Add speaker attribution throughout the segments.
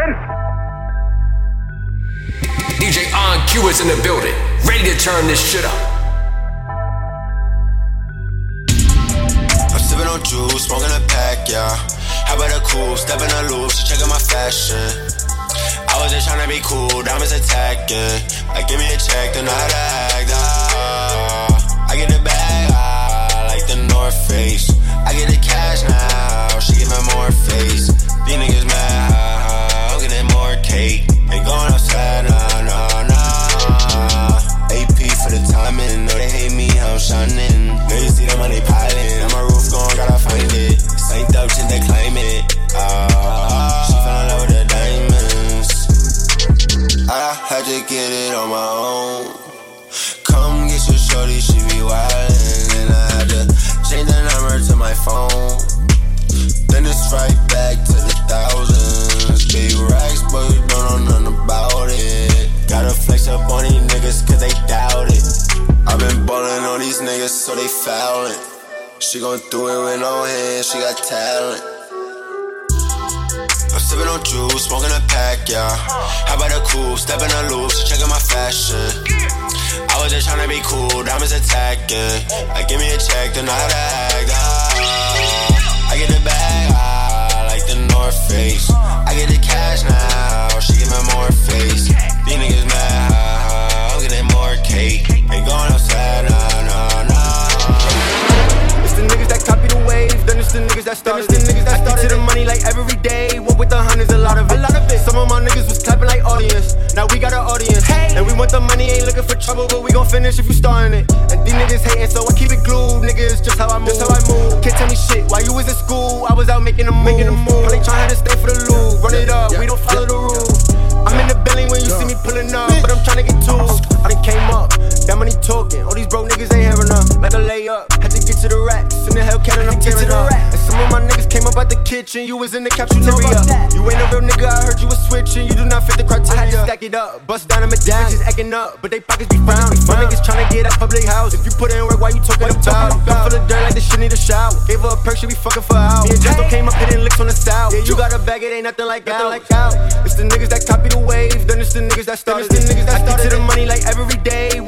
Speaker 1: present.
Speaker 2: DJ On Q is in the building, ready to turn this shit up.
Speaker 3: I'm sipping on juice, smoking a pack, yeah. How about a cool, step in a loop, she checking my fashion. I was just tryna be cool, diamonds attacking. Like, give me a check, then know how to act. Ah. I get the bag, ah, like the North Face. I get the cash now, she give me more face. These niggas mad, shining. Know you see the money niggas so they foulin'. She gon' do it with no hands, she got talent. I'm sippin' on juice, smoking a pack, yeah. How about a cool, step in a loop, she checking my fashion. I was just tryna be cool, diamonds attacking. Like, give me a check, then how to act. Ah. I get the bag,
Speaker 4: want the money, ain't looking for trouble, but we gon' finish if you starting it. And these niggas hating, so I keep it glued. Niggas, just how I move. Just how I move. Can't tell me shit. While you was in school, I was out making a move. Making a move. Probably trying to stay for the loot. Run it up, we don't follow the rules. I'm in the building when you see me pulling up, but I'm trying to get tools. I done came up, that money talking. All these broke niggas ain't hearing up. Like a layup, had to get to the racks. In the Hellcat and I'm tearing up. And some of my niggas came up out the kitchen. You was in the cafeteria. You ain't a real nigga. I heard you was switching. You do not fit the criteria. I had to stack it up, bust down a medallion. Just acting up, but they pockets be frowning. My niggas trying to get out public house. If you put in work, why you talking about? Come full of dirt like this shit need a shower. Gave her a perk, she be fucking for hours. Me and Jesto came up hitting licks on the south. Yeah, you got a bag, it ain't nothing like out. Like out. It's the niggas that copy the wave, then it's the niggas that started. the niggas that started to the money like every day.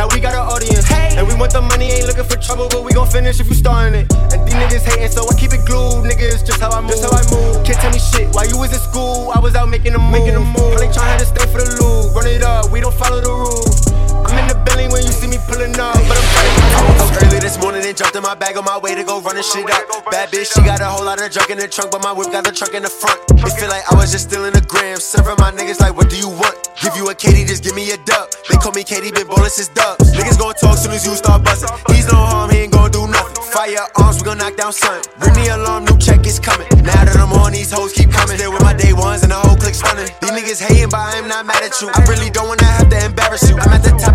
Speaker 4: Now we got an audience. Hey. And we want the money, ain't looking for trouble, but we gon' finish if you starting it. And these niggas hating, so I keep it glued. Niggas, just how I move. Just how I move. Can't tell me shit. While you was in school, I was out making a move. Making a move. Probably trying to stay for the loot. Run it up, we don't follow the rules.
Speaker 3: Jumped in my bag on my way to go running shit up. Bad bitch, she got a whole lot of junk in the trunk, but my whip got the trunk in the front. It feel like I was just stealing a gram. Serving my niggas like, what do you want? Give you a Katie, just give me a duck. They call me Katie, been ballin' since dubs. Niggas gon' talk soon as you start buzzing. He's no harm, he ain't gon' do nothing. Firearms, we gon' knock down something. Ring the alarm, new check is coming. Now that I'm on, these hoes keep coming. Still with my day ones and the whole clique stunning. These niggas hating, but I am not mad at you. I really don't wanna have to embarrass you. I'm at the top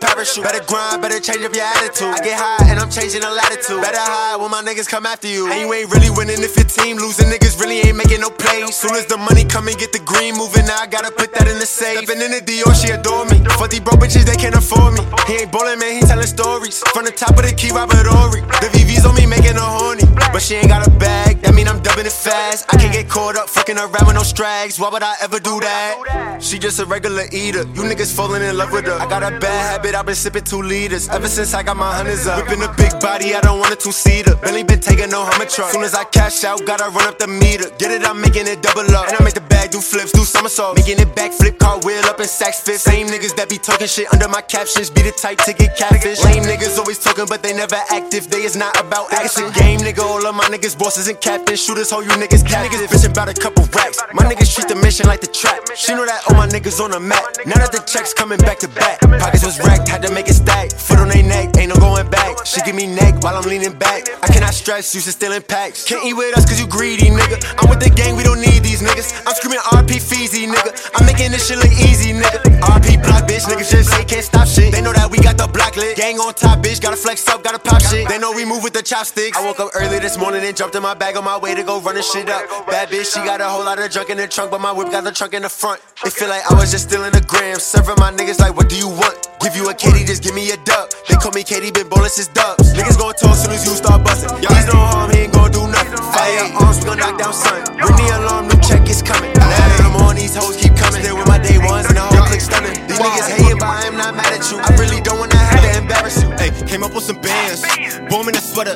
Speaker 3: parachute. Better grind, better change up your attitude. I get high and I'm changing the latitude. Better hide when my niggas come after you. And you ain't really winning if your team losing. Niggas really ain't making no plays. Soon as the money come and get the green moving, now I gotta put that in the safe. Stepping in the Dior, she adore me. Fuck these broke bitches, they can't afford me. He ain't ballin', man, he telling stories. From the top of the key, Robert Horry. The VV's on me making her horny. But she ain't got a bag, that mean I'm dubbing it fast. I can't get caught up fucking around with no strags. Why would I ever do that? She just a regular eater. You niggas falling in love with her. I got a bad habit, I've been sipping two liters. Ever since I got my hundreds up. Whipping a big body, I don't want a two seater. Bentley been taking no Hummer truck. Soon as I cash out, gotta run up the meter. Get it, I'm making it double up. And I make the bag do flips, do somersaults. Making it back flip, car wheel up in sacks fit. Same niggas that be talking shit under my captions. Be the type to get catfish. Lame niggas always talking, but they never active. They is not about action. Game, nigga. All of my niggas, bosses and captains. Shooters, hold you niggas. Cat niggas about a couple racks. My niggas treat the mission like the trap. She know that all my niggas on the map. Now that the checks coming back to back. Pockets was racked, had to make it stack. Foot on they neck, ain't no going back. She give me neck while I'm leaning back. I cannot stress, used to stealing packs. Can't eat with us cause you greedy, nigga. I'm with the gang, we don't need these niggas. I'm screaming RP Feezy, nigga. I'm making this shit look easy, nigga. RP block, bitch, niggas just say can't stop shit. They know that we got the block lit. Gang on top, bitch, gotta flex up, gotta pop shit. They know we move with the chopsticks. I woke up early this morning and jumped in my bag on my way to go running shit up. Bad bitch, she got a whole lot of junk in the trunk, but my whip got the trunk in the front. It feel like I was just stealing a gram. Serving my niggas like, what do you want? Give you a Katie, just give me a duck. They call me Katie, been ballin' since dubs. Niggas gon' talk soon as you start bustin'. He's no harm, he ain't gon' do nothing.
Speaker 4: Fire arms, we gon' knock down sun. Ring the alarm, new check is coming. Now I'm on, these hoes keep coming. Still with my day ones and the whole click stunning. These niggas hating, but I am not mad at you. I really don't wanna have to embarrass you.
Speaker 3: Hey, came up with some bands. Boom in the sweater,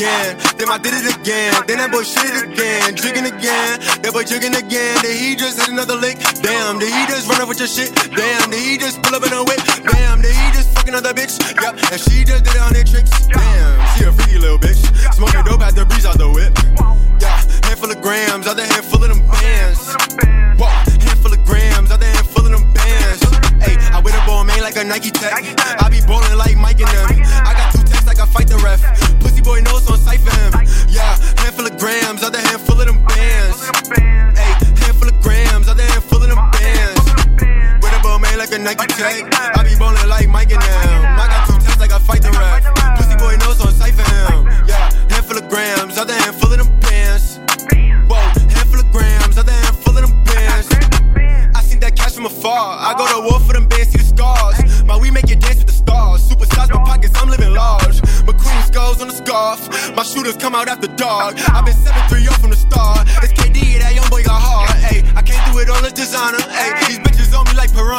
Speaker 3: again. Then I did it again. Then that boy shit it again. Drinking again. That boy jigging again. Then he just hit another lick. Damn, did he just run up with your shit? Damn, did he just pull up in a whip? Damn, did he just fuck another bitch? Yep, and she just did it on their tricks. Damn, she a freaky little bitch. Smoking dope out the breeze out the whip. Yeah, handful of grams, other handful of them bands. Whoa, handful of grams, other handful of them bands. Hey, I wear the Balmain like a Nike tech.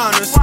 Speaker 3: On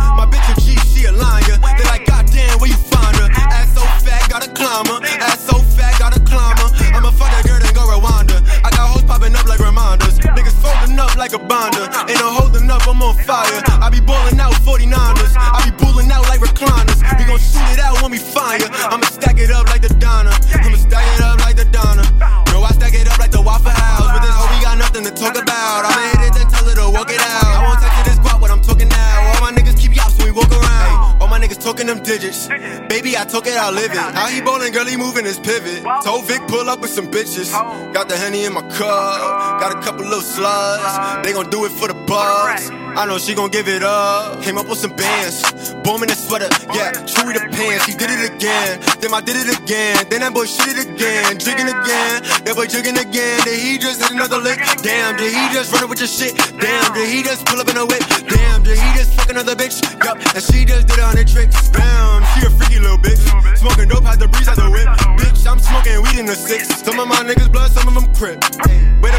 Speaker 3: I it, I live it. How he ballin', girl, he moving his pivot. Told Vic pull up with some bitches. Got the henny in my cup. Got a couple little slugs. They gon' do it for the bugs. I know she gon' give it up. Came up with some bands. Boom in the sweater. Yeah, Chewy the pants. He did it again. Then I did it again. Then that boy shit it again. Jigging again. That boy jigging again. Then he just hit another lick. Damn, did he just run it with your shit? Damn, did he just pull up in a whip? Damn, did he just fuck another bitch? Yup, and she just did on her tricks. Damn, she a freaky little bitch. Smoking dope, had the breeze out the whip. Bitch, I'm smoking weed in the six. Some of my niggas blood, some of them crip.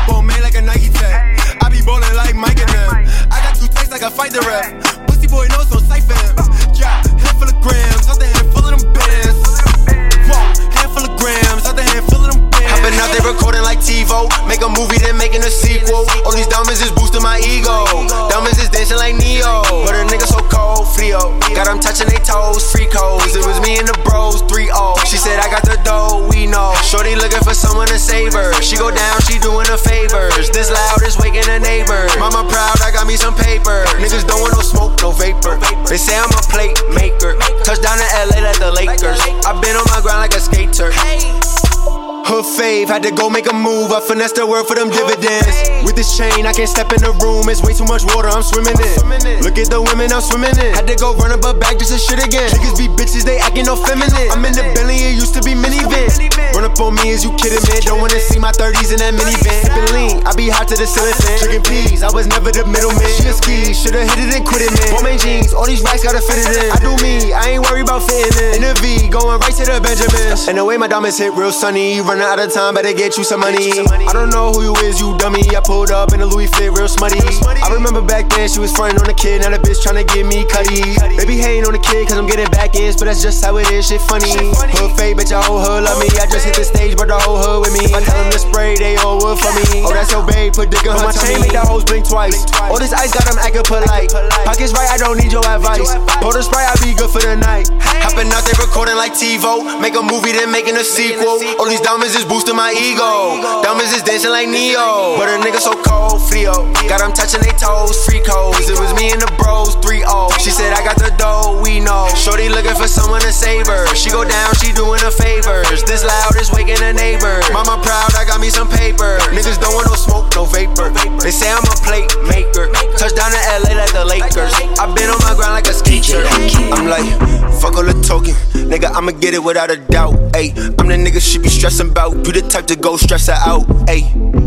Speaker 3: A ball made like I fight the ref. Pussy boy knows on sight fam. Yeah, handful of grams, other handful of them bands. Whoa, handful of grams, other handful of them bands.
Speaker 4: Hopping out there recording like TiVo. Make a movie, then making a sequel. All these diamonds is boosting my ego. Diamonds is dancing like Neo. But a nigga so cold, They say I'm a plate maker. Touchdown to LA like the Lakers. I've been on my grind like a skater. Had to go make a move. I finessed the word for them dividends. With this chain, I can't step in the room. It's way too much water, I'm swimming in. Look at the women I'm swimming in. Had to go run up a bag just to shit again. Niggas be bitches, they acting no feminine. I'm in the Bentley, it used to be minivan. Run up on me, is you kidding me? Don't wanna see my 30s in that minivan. Sippin' lean, I be hot to the ceiling fan. Peas, I was never the middleman. She a ski, shoulda hit it and quit it, man. Woman jeans, all these racks gotta fit it in. I do me, I ain't worried about fitting in. In the V, going right to the Benjamins. And the way my diamonds hit real sunny, running out of time, better get you some money. I don't know who you is, you dummy. I pulled up in a Louis fit, real smutty. I remember back then she was frontin' on the kid, now the bitch tryna get me cutty. Baby hating on the kid, cause I'm getting back ends, but that's just how it is, shit funny. Hood fake, bitch, your whole hood love me. I just hit the stage, but the whole hood with me. I tell them to spray, they for me. Oh, that's your babe, put dick on her chain, make that hoes blink twice. All this ice got them acting polite. Pockets right, I don't need your advice. Pour the spray, I be good for the night. Hopping out there recording like TiVo. Make a movie, then making a sequel. All these diamonds is boosting my ego. Diamonds is dancing like Neo. But a nigga so cold, Frio. Got them touching their toes, free codes. It was me and the bros, 3 0. She said, I oh. got the dough, we know. Shorty looking for someone to save her. She go down, she doing her favors. This loud is waking the neighbors. Mama proud, I got me some paper. Niggas don't want no smoke, no vapor. They say I'm a plate maker. Touchdown to LA like the Lakers. i been on my grind like a skater. I'm like, fuck all the talking. Nigga, I'ma get it without a doubt. Ayy, I'm the nigga she be stressing about. You the type to go stress her out. Ayy.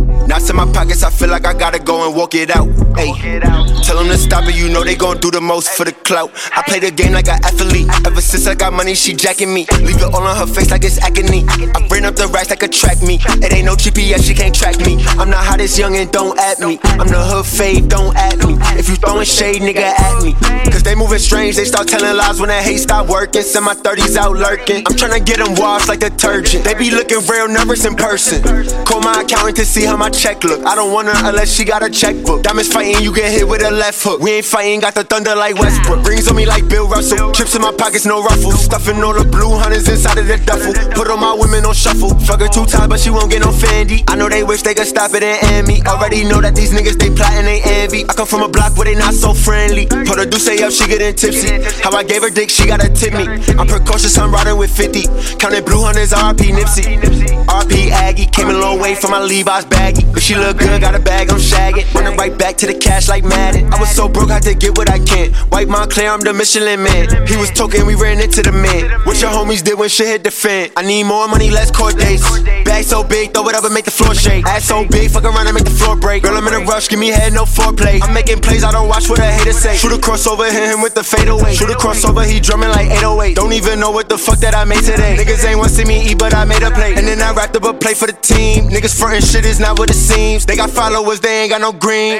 Speaker 3: In my pockets, I feel like I gotta go and walk it out. Ayy, tell them to stop it, you know they gon' do the most for the clout. I play the game like an athlete. Ever since I got money, she jacking me. Leave it all on her face like it's acne. I bring up the racks like a track me. It ain't no GPS, she can't track me. I'm not hot as young and don't at me. I'm the hood fade, don't at me. If you throwing shade, nigga, at me. Cause they moving strange, they start telling lies when that hate stop working. Send my 30s out lurking. I'm tryna get them washed like detergent. They be looking real nervous in person. Call my accountant to see how my check look. I don't want her unless she got a checkbook. Diamonds fighting, you get hit with a left hook. We ain't fighting, got the thunder like Westbrook. Rings on me like Bill Russell. Chips in my pockets, no ruffles. Stuffing all the blue hunters inside of the duffel. Put all my women on shuffle. Fuck her too tight, but she won't get no Fendi. I know they wish they could stop it and end me. Already know that these niggas they plotting, they envy. I come from a block where they not so friendly. Put her say up, she getting tipsy. How I gave her dick, she gotta tip me. I'm precautious, I'm riding with 50. Counting blue hunters, RP Nipsey. RP Aggie, came a long way from my Levi's baggy. But she look good, got a bag, I'm shagging. Running right back to the cash like Madden. I was so broke, I had to get what I can. White Moncler, I'm the Michelin man. He was talking, we ran into the man. What your homies did when shit hit the fan. I need more money, less court dates. Bag so big, throw it up and make the floor shake. Ass so big, fuck around and make the floor break. Girl, I'm in a rush, give me head, no foreplay. I'm making plays, I don't watch what a hater say. Shoot a crossover, hit him with the fadeaway. Shoot a crossover, he drumming like 808. Don't even know what the fuck that I made today. Niggas ain't want to see me eat, but I made a play. And then I wrapped up a play for the team. Niggas frontin' shit is not what it seems. They got followers, they ain't got no green.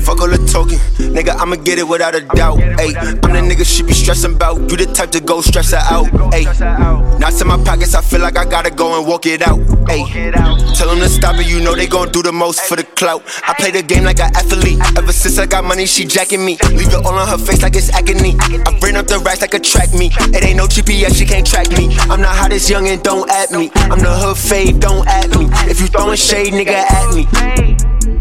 Speaker 3: Fuck all the talking, nigga, I'ma get it without a doubt. Ayy, I'm the nigga she be stressing about. You the type to go stress her out. Ayy, knots in my pockets, I feel like I gotta go and walk it out. Ayy, tell them to stop it, you know they gon' do the most for the clout. I play the game like an athlete. Ever since I got money, she jacking me. Leave it all on her face like it's agony. I bring up the racks like a track me. It ain't no GPS, she can't track me. I'm not hot as young and don't at me. I'm the hood fade, don't at me. If you throwing shade, nigga, at me.